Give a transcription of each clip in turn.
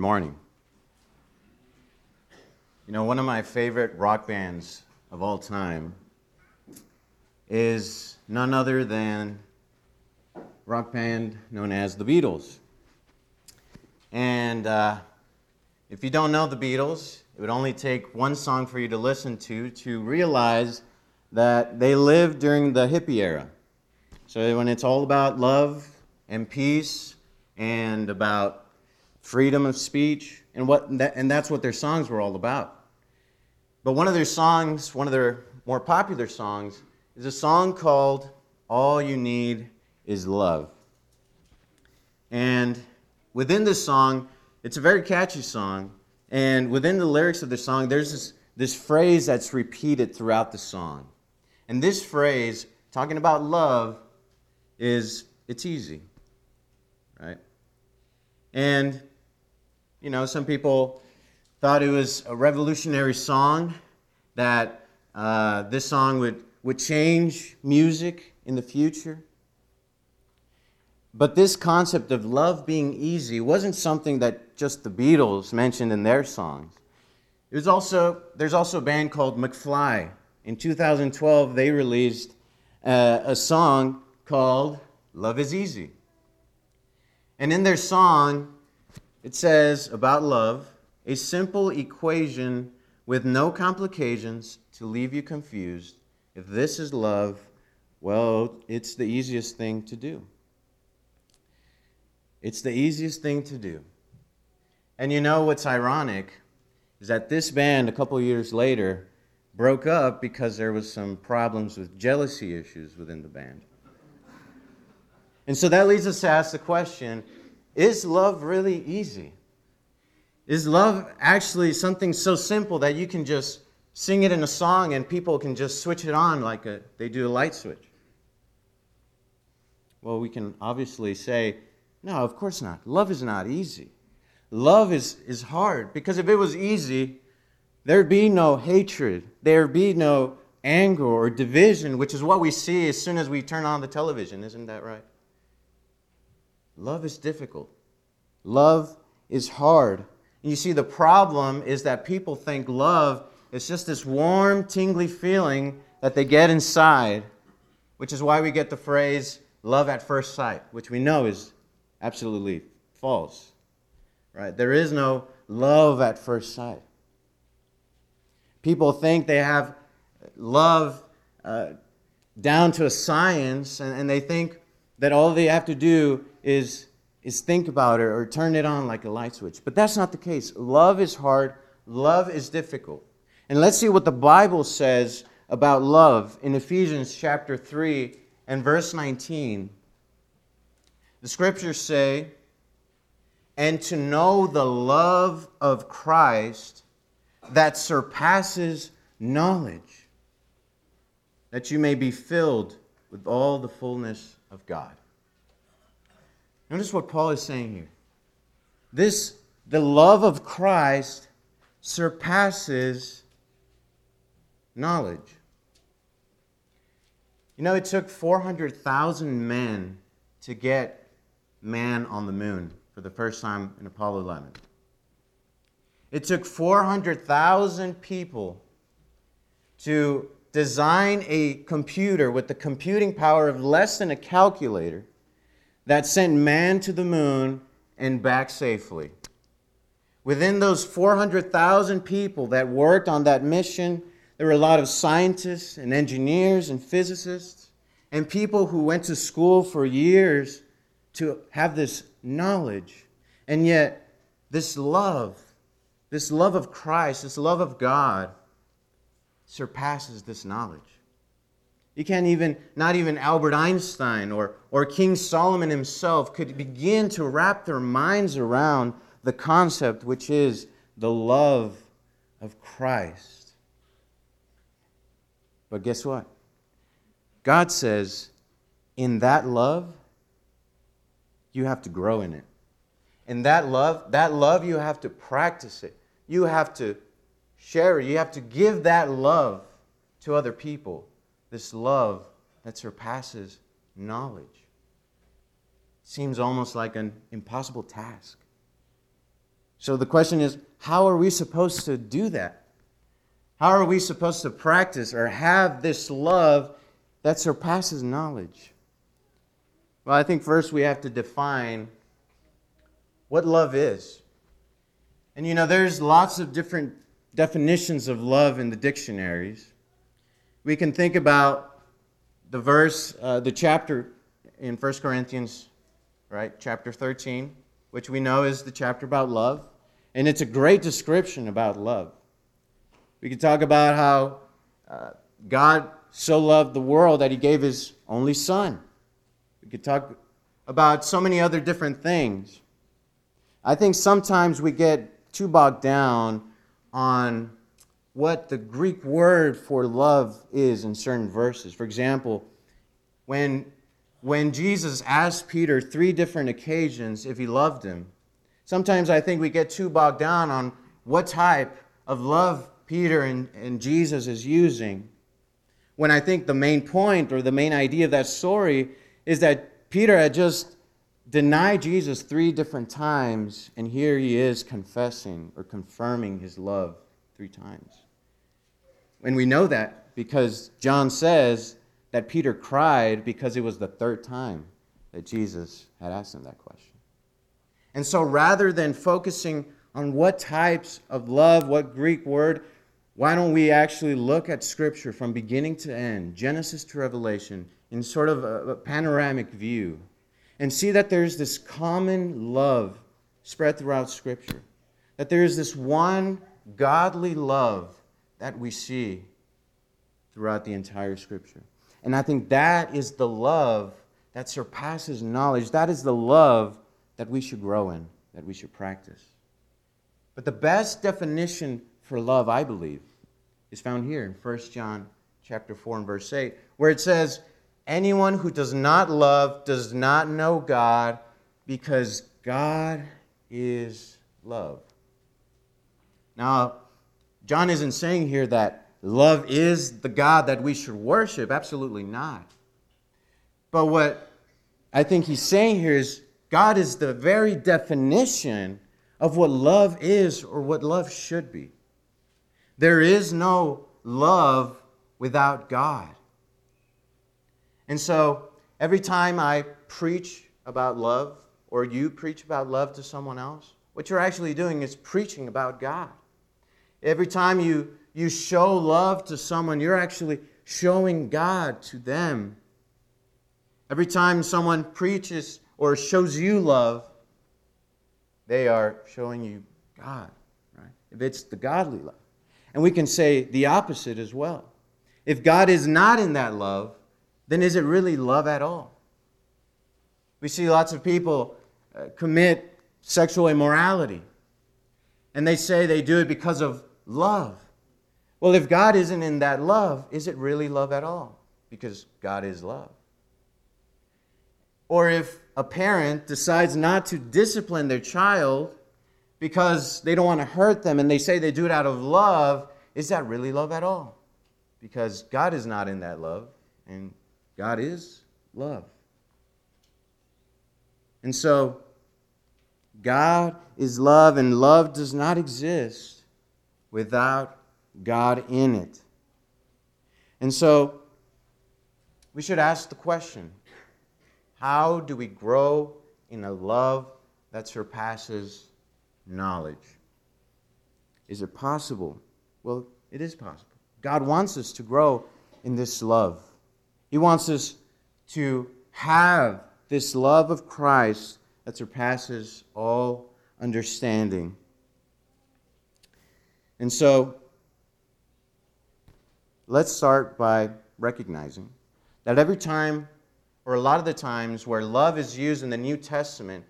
morning. You know, one of my favorite rock bands of all time is none other than rock band known as the Beatles. And uh, if you don't know the Beatles, it would only take one song for you to listen to to realize that they lived during the hippie era. So when it's all about love and peace and about freedom of speech, and, what, and that's what their songs were all about. But one of their songs, one of their more popular songs, is a song called All You Need Is Love. And within this song, it's a very catchy song. And within the lyrics of the song, there's this, this phrase that's repeated throughout the song. And this phrase, talking about love, is it's easy, right? And, you know, some people thought it was a revolutionary song, that uh, this song would, would change music in the future. But this concept of love being easy wasn't something that just the Beatles mentioned in their songs. It was also, there's also a band called McFly. In 2012, they released uh, a song called Love is Easy. And in their song, it says about love a simple equation with no complications to leave you confused. If this is love, well, it's the easiest thing to do. It's the easiest thing to do. And you know what's ironic is that this band, a couple years later, broke up because there was some problems with jealousy issues within the band. And so that leads us to ask the question is love really easy? Is love actually something so simple that you can just sing it in a song and people can just switch it on like a, they do a light switch? Well, we can obviously say, no, of course not. Love is not easy. Love is, is hard because if it was easy, there'd be no hatred, there'd be no anger or division, which is what we see as soon as we turn on the television. Isn't that right? Love is difficult. Love is hard. And you see, the problem is that people think love is just this warm, tingly feeling that they get inside, which is why we get the phrase love at first sight, which we know is absolutely false. Right? There is no love at first sight. People think they have love uh, down to a science, and, and they think that all they have to do is, is think about it or turn it on like a light switch. But that's not the case. Love is hard, love is difficult. And let's see what the Bible says about love in Ephesians chapter 3 and verse 19. The scriptures say, and to know the love of Christ that surpasses knowledge, that you may be filled with all the fullness of God. Notice what Paul is saying here. This, the love of Christ surpasses knowledge. You know, it took 400,000 men to get man on the moon for the first time in Apollo 11. It took 400,000 people to design a computer with the computing power of less than a calculator that sent man to the moon and back safely. Within those 400,000 people that worked on that mission, there were a lot of scientists and engineers and physicists and people who went to school for years to have this knowledge. And yet, this love, this love of Christ, this love of God, surpasses this knowledge. You can't even, not even Albert Einstein or, or King Solomon himself could begin to wrap their minds around the concept, which is the love of Christ. But guess what? God says, in that love, you have to grow in it. And that love, that love, you have to practice it. You have to share it. You have to give that love to other people. This love that surpasses knowledge. Seems almost like an impossible task. So the question is how are we supposed to do that? How are we supposed to practice or have this love that surpasses knowledge? Well, I think first we have to define what love is. And you know, there's lots of different definitions of love in the dictionaries. We can think about the verse, uh, the chapter in 1 Corinthians, right? Chapter 13, which we know is the chapter about love. And it's a great description about love. We could talk about how uh, God so loved the world that he gave his only son. We could talk about so many other different things. I think sometimes we get too bogged down on what the Greek word for love is in certain verses. For example, when, when Jesus asked Peter three different occasions if he loved him, sometimes I think we get too bogged down on what type of love Peter and, and Jesus is using. When I think the main point or the main idea of that story is that Peter had just denied Jesus three different times, and here he is confessing or confirming his love three times. And we know that because John says that Peter cried because it was the third time that Jesus had asked him that question. And so rather than focusing on what types of love, what Greek word why don't we actually look at Scripture from beginning to end, Genesis to Revelation, in sort of a, a panoramic view, and see that there's this common love spread throughout Scripture? That there is this one godly love that we see throughout the entire Scripture. And I think that is the love that surpasses knowledge. That is the love that we should grow in, that we should practice. But the best definition for love, I believe, is found here in 1 John chapter 4 and verse 8, where it says, Anyone who does not love does not know God because God is love. Now, John isn't saying here that love is the God that we should worship. Absolutely not. But what I think he's saying here is God is the very definition of what love is or what love should be. There is no love without God. And so every time I preach about love, or you preach about love to someone else, what you're actually doing is preaching about God. Every time you, you show love to someone, you're actually showing God to them. Every time someone preaches or shows you love, they are showing you God, right? If it's the godly love. And we can say the opposite as well. If God is not in that love, then is it really love at all? We see lots of people uh, commit sexual immorality, and they say they do it because of love. Well, if God isn't in that love, is it really love at all? Because God is love. Or if a parent decides not to discipline their child because they don't want to hurt them and they say they do it out of love, is that really love at all? Because God is not in that love, and God is love. And so, God is love, and love does not exist without God in it. And so, we should ask the question how do we grow in a love that surpasses knowledge. Is it possible? Well, it is possible. God wants us to grow in this love. He wants us to have this love of Christ that surpasses all understanding. And so, let's start by recognizing that every time, or a lot of the times, where love is used in the New Testament,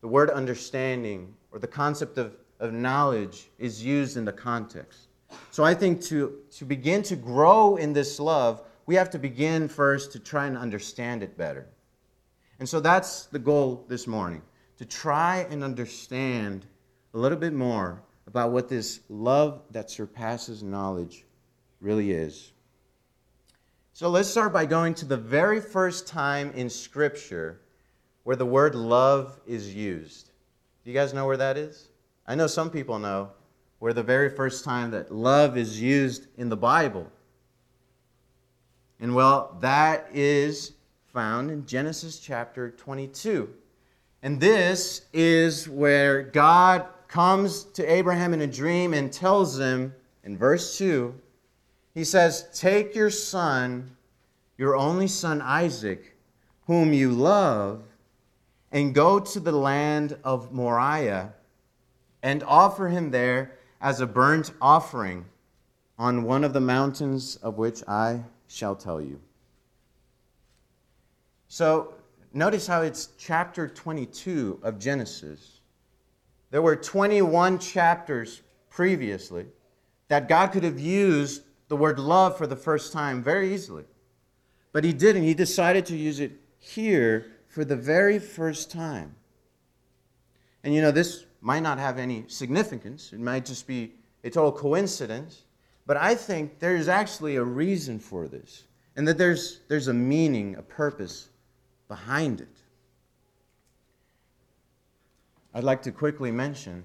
the word understanding or the concept of, of knowledge is used in the context. So I think to, to begin to grow in this love, we have to begin first to try and understand it better. And so that's the goal this morning to try and understand a little bit more about what this love that surpasses knowledge really is. So let's start by going to the very first time in Scripture where the word love is used. Do you guys know where that is? I know some people know where the very first time that love is used in the Bible. And well, that is found in Genesis chapter 22. And this is where God comes to Abraham in a dream and tells him in verse 2 he says, Take your son, your only son Isaac, whom you love, and go to the land of Moriah and offer him there as a burnt offering on one of the mountains of which I shall tell you. So, notice how it's chapter 22 of Genesis. There were 21 chapters previously that God could have used the word love for the first time very easily. But he didn't. He decided to use it here for the very first time. And you know, this might not have any significance, it might just be a total coincidence. But I think there's actually a reason for this, and that there's, there's a meaning, a purpose behind it. I'd like to quickly mention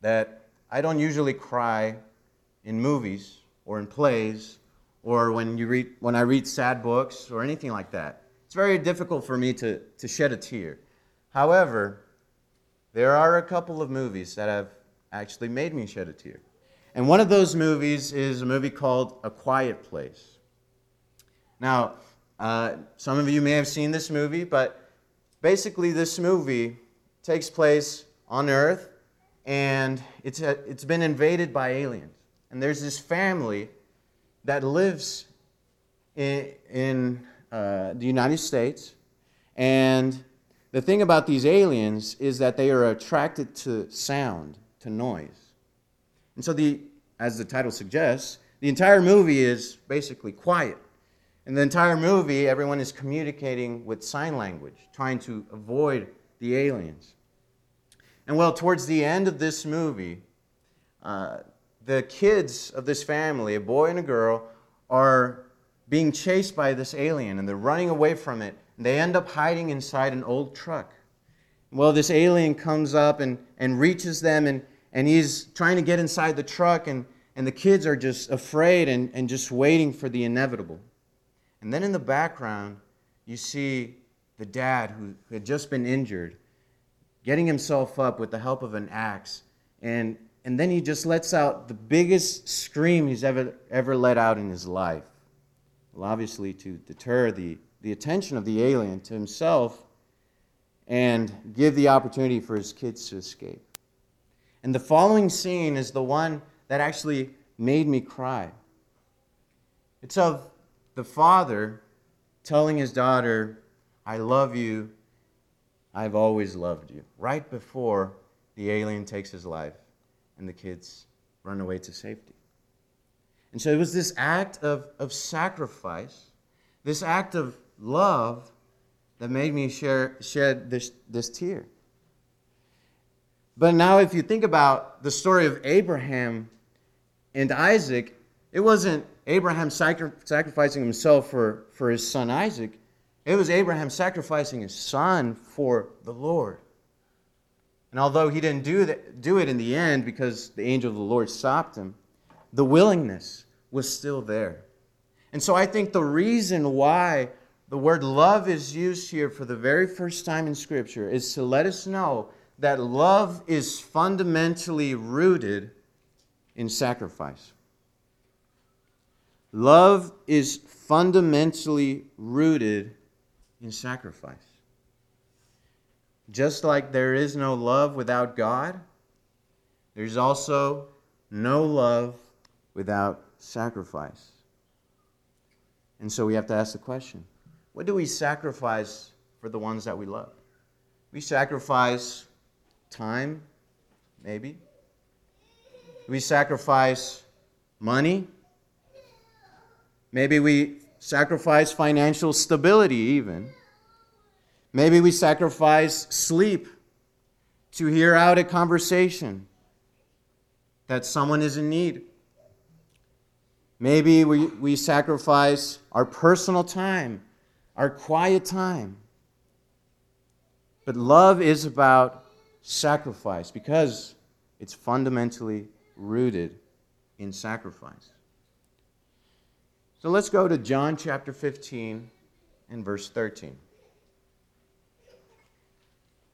that I don't usually cry in movies or in plays or when, you read, when I read sad books or anything like that. It's very difficult for me to, to shed a tear. However, there are a couple of movies that have actually made me shed a tear. And one of those movies is a movie called A Quiet Place. Now, uh, some of you may have seen this movie, but basically, this movie takes place on Earth and it's, a, it's been invaded by aliens. And there's this family that lives in, in uh, the United States. And the thing about these aliens is that they are attracted to sound, to noise. And so, the, as the title suggests, the entire movie is basically quiet. In the entire movie, everyone is communicating with sign language, trying to avoid the aliens. And well, towards the end of this movie, uh, the kids of this family, a boy and a girl, are being chased by this alien and they're running away from it. And they end up hiding inside an old truck. Well, this alien comes up and, and reaches them and, and he's trying to get inside the truck, and, and the kids are just afraid and, and just waiting for the inevitable. And then in the background, you see the dad who had just been injured getting himself up with the help of an axe and and then he just lets out the biggest scream he's ever, ever let out in his life. Well, obviously, to deter the, the attention of the alien to himself and give the opportunity for his kids to escape. And the following scene is the one that actually made me cry. It's of the father telling his daughter, I love you, I've always loved you, right before the alien takes his life and the kids run away to safety. And so it was this act of, of sacrifice, this act of love, that made me share, shed this, this tear. But now, if you think about the story of Abraham and Isaac, it wasn't Abraham sacri- sacrificing himself for, for his son Isaac, it was Abraham sacrificing his son for the Lord. And although he didn't do, do it in the end because the angel of the Lord stopped him, the willingness was still there. And so I think the reason why the word love is used here for the very first time in Scripture is to let us know that love is fundamentally rooted in sacrifice. Love is fundamentally rooted in sacrifice. Just like there is no love without God, there's also no love without sacrifice. And so we have to ask the question what do we sacrifice for the ones that we love? We sacrifice time, maybe. We sacrifice money. Maybe we sacrifice financial stability, even. Maybe we sacrifice sleep to hear out a conversation that someone is in need. Maybe we, we sacrifice our personal time, our quiet time. But love is about sacrifice because it's fundamentally rooted in sacrifice. So let's go to John chapter 15 and verse 13.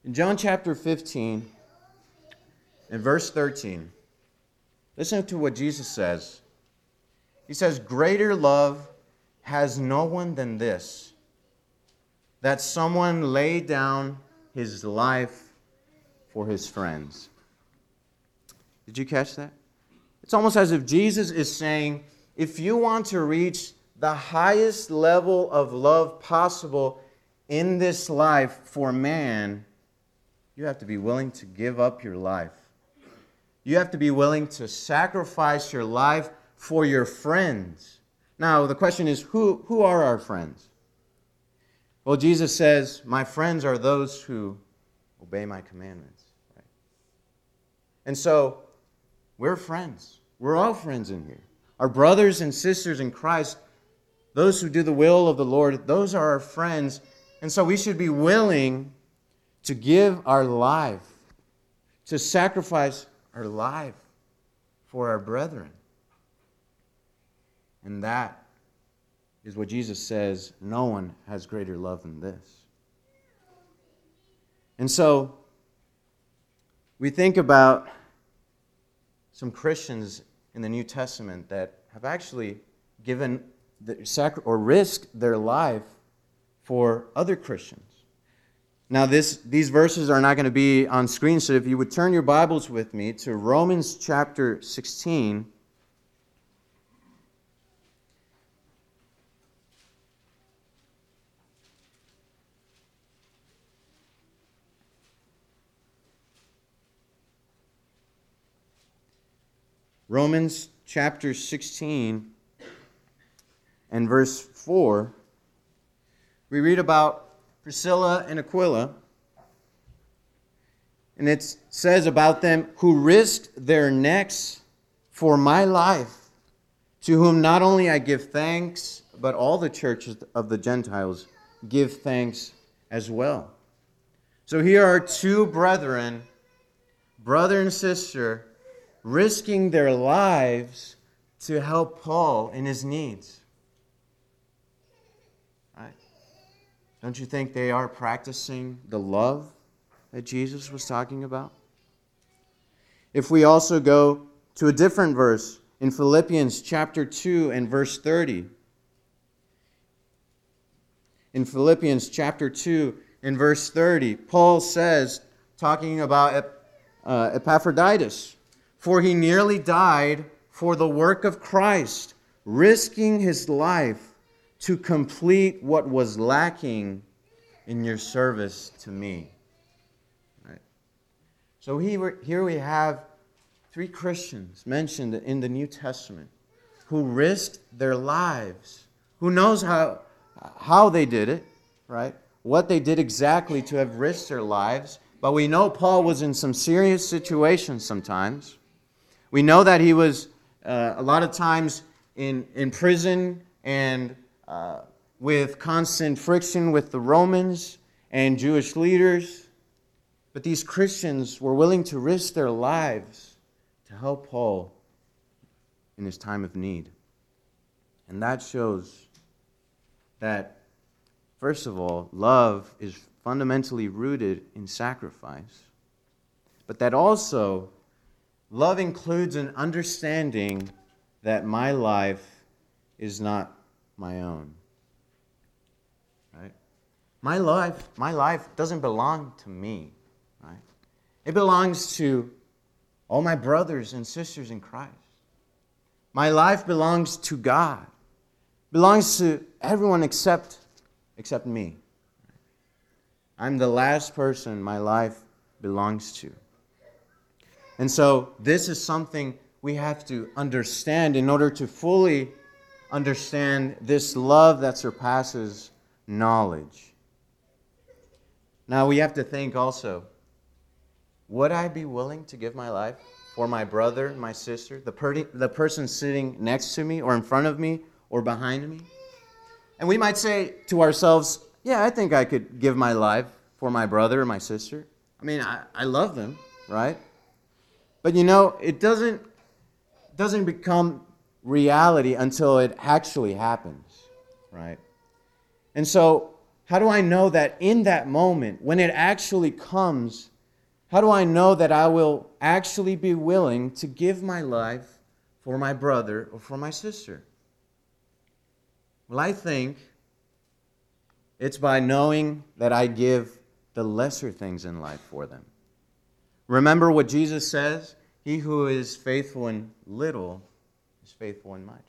In John chapter 15 and verse 13, listen to what Jesus says. He says, Greater love has no one than this, that someone lay down his life for his friends. Did you catch that? It's almost as if Jesus is saying, if you want to reach the highest level of love possible in this life for man, you have to be willing to give up your life. You have to be willing to sacrifice your life for your friends. Now, the question is who, who are our friends? Well, Jesus says, My friends are those who obey my commandments. Right? And so, we're friends. We're all friends in here. Our brothers and sisters in Christ, those who do the will of the Lord, those are our friends. And so, we should be willing to give our life, to sacrifice our life for our brethren. And that is what Jesus says no one has greater love than this. And so we think about some Christians in the New Testament that have actually given the, sacri- or risked their life for other Christians. Now, this, these verses are not going to be on screen, so if you would turn your Bibles with me to Romans chapter 16. Romans chapter 16 and verse 4, we read about Priscilla and Aquila. And it says about them who risked their necks for my life, to whom not only I give thanks, but all the churches of the Gentiles give thanks as well. So here are two brethren, brother and sister, risking their lives to help Paul in his needs. Right? Don't you think they are practicing the love that Jesus was talking about? If we also go to a different verse in Philippians chapter 2 and verse 30, in Philippians chapter 2 and verse 30, Paul says, talking about uh, Epaphroditus, for he nearly died for the work of Christ, risking his life to complete what was lacking in your service to me. Right? So here, we have three Christians mentioned in the New Testament who risked their lives. Who knows how, how they did it, right? What they did exactly to have risked their lives. But we know Paul was in some serious situations sometimes. We know that he was uh, a lot of times in, in prison and uh, with constant friction with the Romans and Jewish leaders. But these Christians were willing to risk their lives to help Paul in his time of need. And that shows that, first of all, love is fundamentally rooted in sacrifice, but that also love includes an understanding that my life is not my own. Right? My life, my life doesn't belong to me, right? It belongs to all my brothers and sisters in Christ. My life belongs to God. Belongs to everyone except except me. I'm the last person my life belongs to. And so this is something we have to understand in order to fully understand this love that surpasses knowledge. Now we have to think also would I be willing to give my life for my brother, my sister, the, per- the person sitting next to me or in front of me or behind me? And we might say to ourselves, yeah, I think I could give my life for my brother or my sister. I mean, I, I love them, right? But you know, it doesn't doesn't become reality until it actually happens, right? And so, how do I know that in that moment, when it actually comes, how do I know that I will actually be willing to give my life for my brother or for my sister? Well, I think it's by knowing that I give the lesser things in life for them. Remember what Jesus says? He who is faithful in little is faithful in much.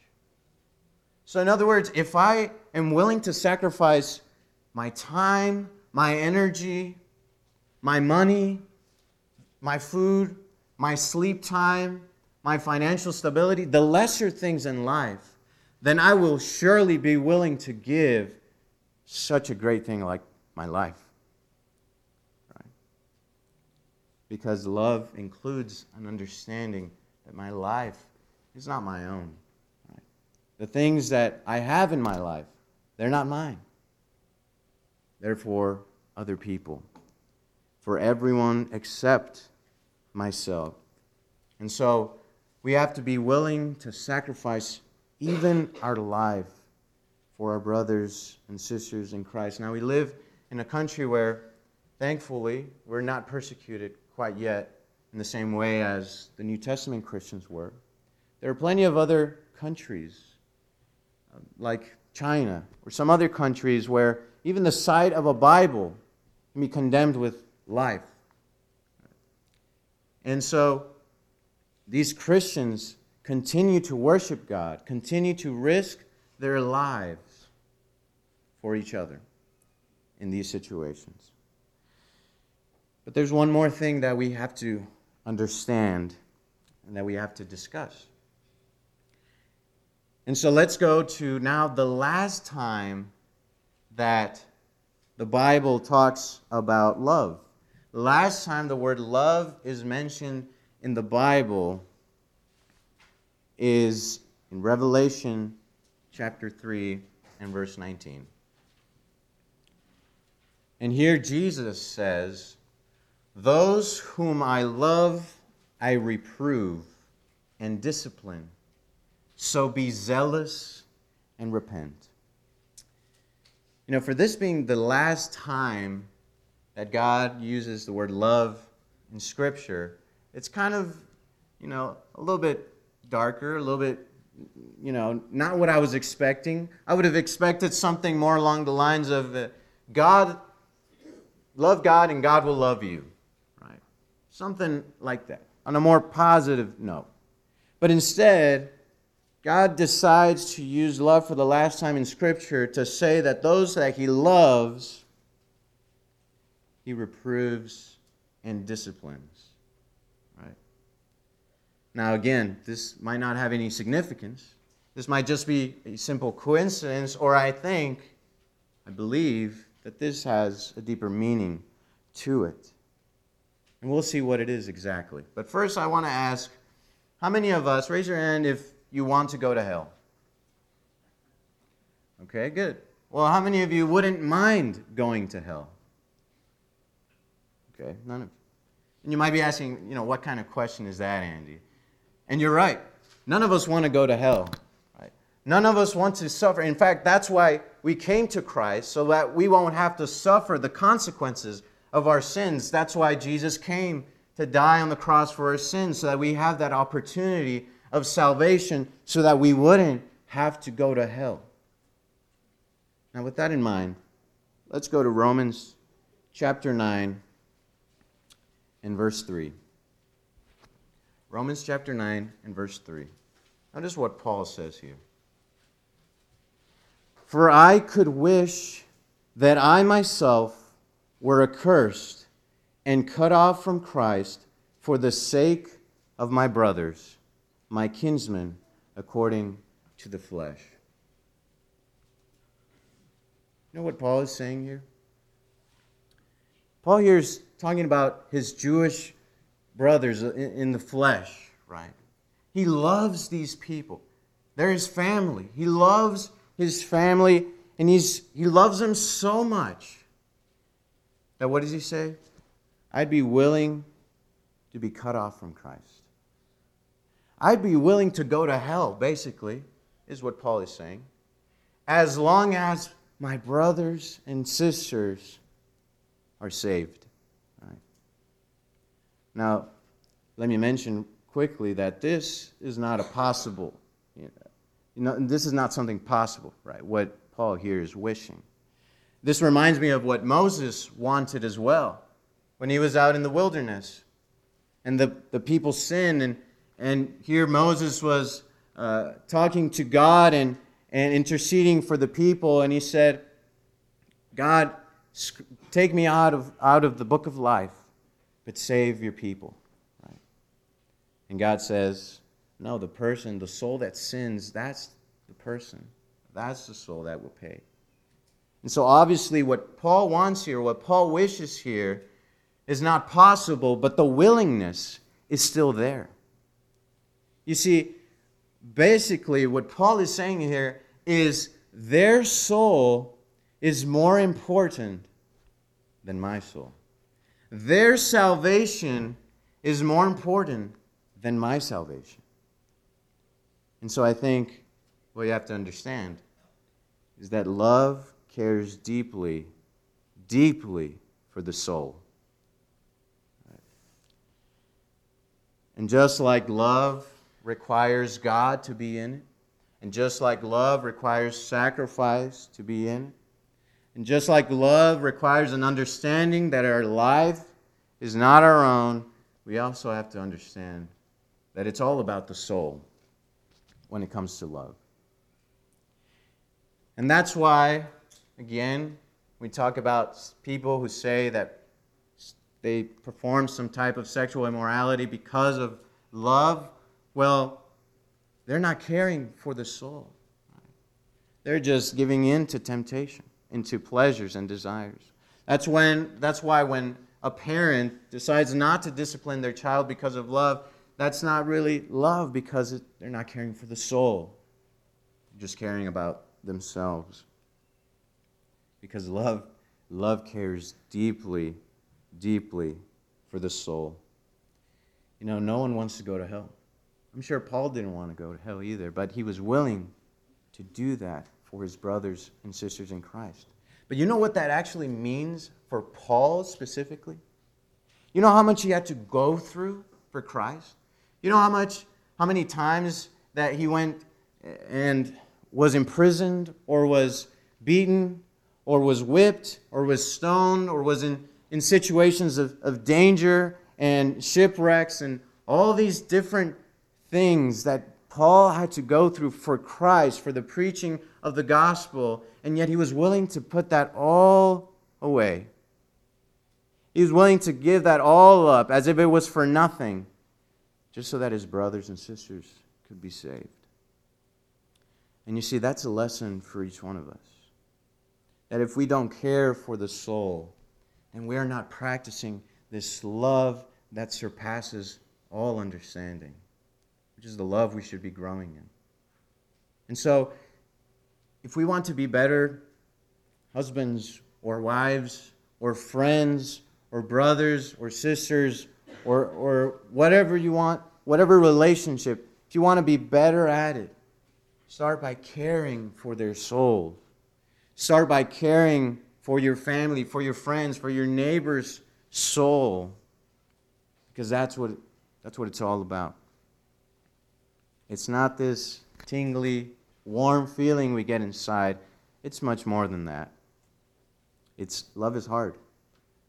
So, in other words, if I am willing to sacrifice my time, my energy, my money, my food, my sleep time, my financial stability, the lesser things in life, then I will surely be willing to give such a great thing like my life. Right? Because love includes an understanding that my life is not my own. Right? The things that I have in my life, they're not mine. They're for other people, for everyone except myself. And so we have to be willing to sacrifice even our life for our brothers and sisters in Christ. Now, we live in a country where, thankfully, we're not persecuted quite yet in the same way as the New Testament Christians were. There are plenty of other countries, um, like China or some other countries, where even the sight of a Bible can be condemned with life. And so these Christians continue to worship God, continue to risk their lives for each other in these situations. But there's one more thing that we have to understand and that we have to discuss. And so let's go to now the last time that the Bible talks about love. Last time the word love is mentioned in the Bible is in Revelation chapter 3 and verse 19. And here Jesus says, Those whom I love, I reprove and discipline. So be zealous and repent. You know, for this being the last time that God uses the word love in Scripture, it's kind of, you know, a little bit darker, a little bit, you know, not what I was expecting. I would have expected something more along the lines of uh, God, love God and God will love you? Something like that, on a more positive note. But instead, God decides to use love for the last time in Scripture to say that those that He loves, He reproves and disciplines. Right? Now, again, this might not have any significance. This might just be a simple coincidence, or I think, I believe, that this has a deeper meaning to it. And we'll see what it is exactly. But first, I want to ask how many of us, raise your hand if you want to go to hell? Okay, good. Well, how many of you wouldn't mind going to hell? Okay, none of you. And you might be asking, you know, what kind of question is that, Andy? And you're right. None of us want to go to hell. Right? None of us want to suffer. In fact, that's why we came to Christ, so that we won't have to suffer the consequences of our sins. That's why Jesus came to die on the cross for our sins, so that we have that opportunity of salvation so that we wouldn't have to go to hell. Now, with that in mind, let's go to Romans chapter 9 and verse 3. Romans chapter 9 and verse 3. Notice what Paul says here. For I could wish that I myself were accursed and cut off from Christ for the sake of my brothers my kinsmen according to the flesh. You know what Paul is saying here? Paul here is talking about his Jewish brothers in, the flesh, right? He loves these people. They're his family. He loves his family, and he's, he loves them so much what does he say? I'd be willing to be cut off from Christ. I'd be willing to go to hell, basically, is what Paul is saying, as long as my brothers and sisters are saved. Now, let me mention quickly that this is not a possible, you know, this is not something possible, right? What Paul here is wishing. This reminds me of what Moses wanted as well when he was out in the wilderness. And the, the people sinned, and, and here Moses was uh, talking to God and, and interceding for the people, and he said, God, take me out of, out of the book of life, but save your people. Right? And God says, No, the person, the soul that sins, that's the person. That's the soul that will pay. And so, obviously, what Paul wants here, what Paul wishes here, is not possible, but the willingness is still there. You see, basically, what Paul is saying here is their soul is more important than my soul. Their salvation is more important than my salvation. And so I think what you have to understand is that love cares deeply, deeply for the soul. And just like love requires God to be in it, and just like love requires sacrifice to be in it, and just like love requires an understanding that our life is not our own, we also have to understand that it's all about the soul when it comes to love. And that's why, again, we talk about people who say that they perform some type of sexual immorality because of love. Well, they're not caring for the soul. They're just giving in to temptation, into pleasures and desires. That's when that's why when a parent decides not to discipline their child because of love, that's not really love because it, they're not caring for the soul. They're just caring about themselves. Because love love cares deeply deeply for the soul. You know, no one wants to go to hell. I'm sure Paul didn't want to go to hell either, but he was willing to do that for his brothers and sisters in Christ. But you know what that actually means for Paul specifically? You know how much he had to go through for Christ? You know how much how many times that he went and was imprisoned or was beaten or was whipped or was stoned or was in in situations of, of danger and shipwrecks and all these different things that Paul had to go through for Christ, for the preaching of the gospel, and yet he was willing to put that all away. He was willing to give that all up as if it was for nothing, just so that his brothers and sisters could be saved. And you see, that's a lesson for each one of us. That if we don't care for the soul, and we are not practicing this love that surpasses all understanding, which is the love we should be growing in. And so, if we want to be better husbands or wives or friends or brothers or sisters or, or whatever you want, whatever relationship, if you want to be better at it, start by caring for their soul. Start by caring for your family, for your friends, for your neighbor's soul. Because that's what, that's what it's all about. It's not this tingly, warm feeling we get inside. It's much more than that. It's love is hard.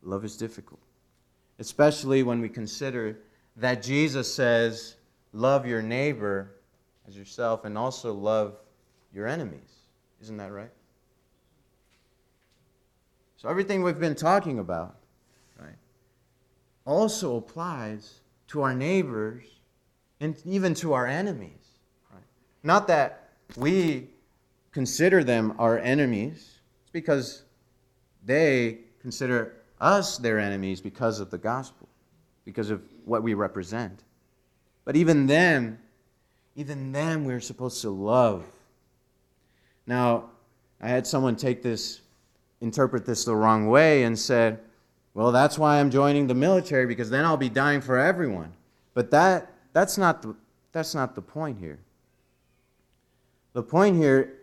Love is difficult. Especially when we consider that Jesus says, love your neighbor as yourself and also love your enemies. Isn't that right? So everything we've been talking about, right, also applies to our neighbors and even to our enemies. Right? Not that we consider them our enemies, it's because they consider us their enemies because of the gospel, because of what we represent. But even them, even them we're supposed to love. Now, I had someone take this interpret this the wrong way and said, well, that's why I'm joining the military because then I'll be dying for everyone. But that, that's, not the, that's not the point here. The point here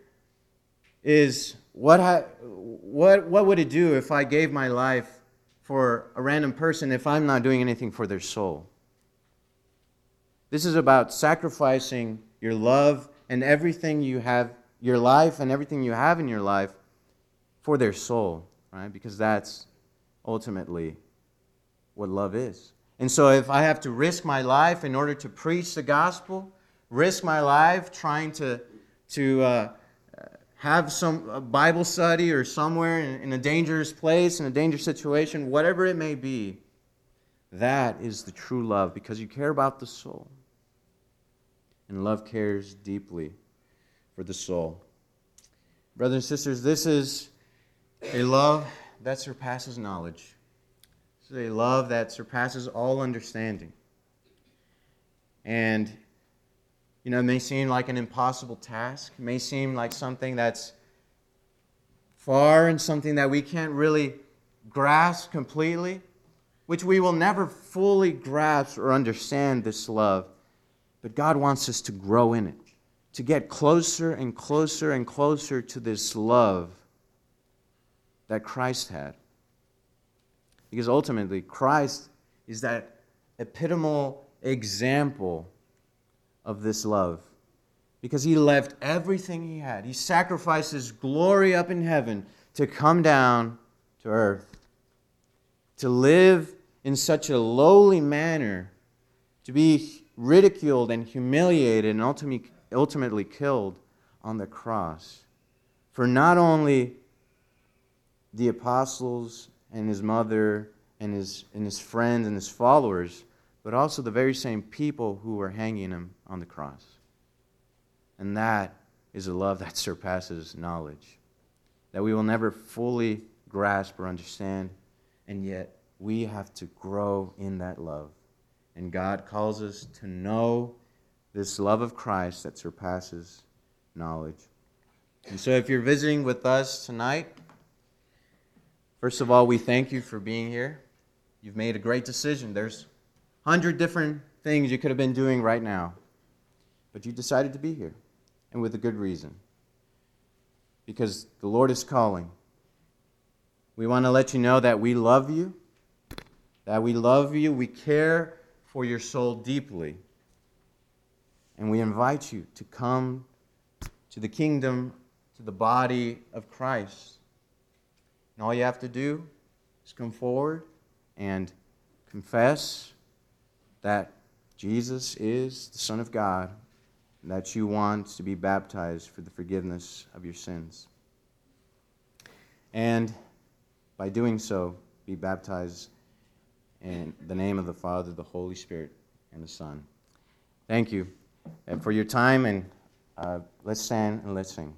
is what, ha- what, what would it do if I gave my life for a random person if I'm not doing anything for their soul? This is about sacrificing your love and everything you have, your life and everything you have in your life for their soul, right? Because that's ultimately what love is. And so if I have to risk my life in order to preach the gospel, risk my life trying to, to uh, have some Bible study or somewhere in, in a dangerous place, in a dangerous situation, whatever it may be, that is the true love because you care about the soul. And love cares deeply for the soul. Brothers and sisters, this is a love that surpasses knowledge. This is a love that surpasses all understanding. And, you know, it may seem like an impossible task, it may seem like something that's far and something that we can't really grasp completely, which we will never fully grasp or understand this love. But God wants us to grow in it, to get closer and closer and closer to this love that Christ had. Because ultimately, Christ is that epitomal example of this love. Because he left everything he had, he sacrificed his glory up in heaven to come down to earth, to live in such a lowly manner, to be ridiculed and humiliated and ultimately, ultimately killed on the cross. For not only the apostles and his mother and his, and his friends and his followers, but also the very same people who were hanging him on the cross. And that is a love that surpasses knowledge, that we will never fully grasp or understand, and yet we have to grow in that love. And God calls us to know this love of Christ that surpasses knowledge. And so if you're visiting with us tonight, First of all, we thank you for being here. You've made a great decision. There's a hundred different things you could have been doing right now, but you decided to be here, and with a good reason. Because the Lord is calling. We want to let you know that we love you, that we love you, we care for your soul deeply, and we invite you to come to the kingdom, to the body of Christ. And all you have to do is come forward and confess that Jesus is the Son of God and that you want to be baptized for the forgiveness of your sins. And by doing so, be baptized in the name of the Father, the Holy Spirit, and the Son. Thank you for your time, and uh, let's stand and let's sing.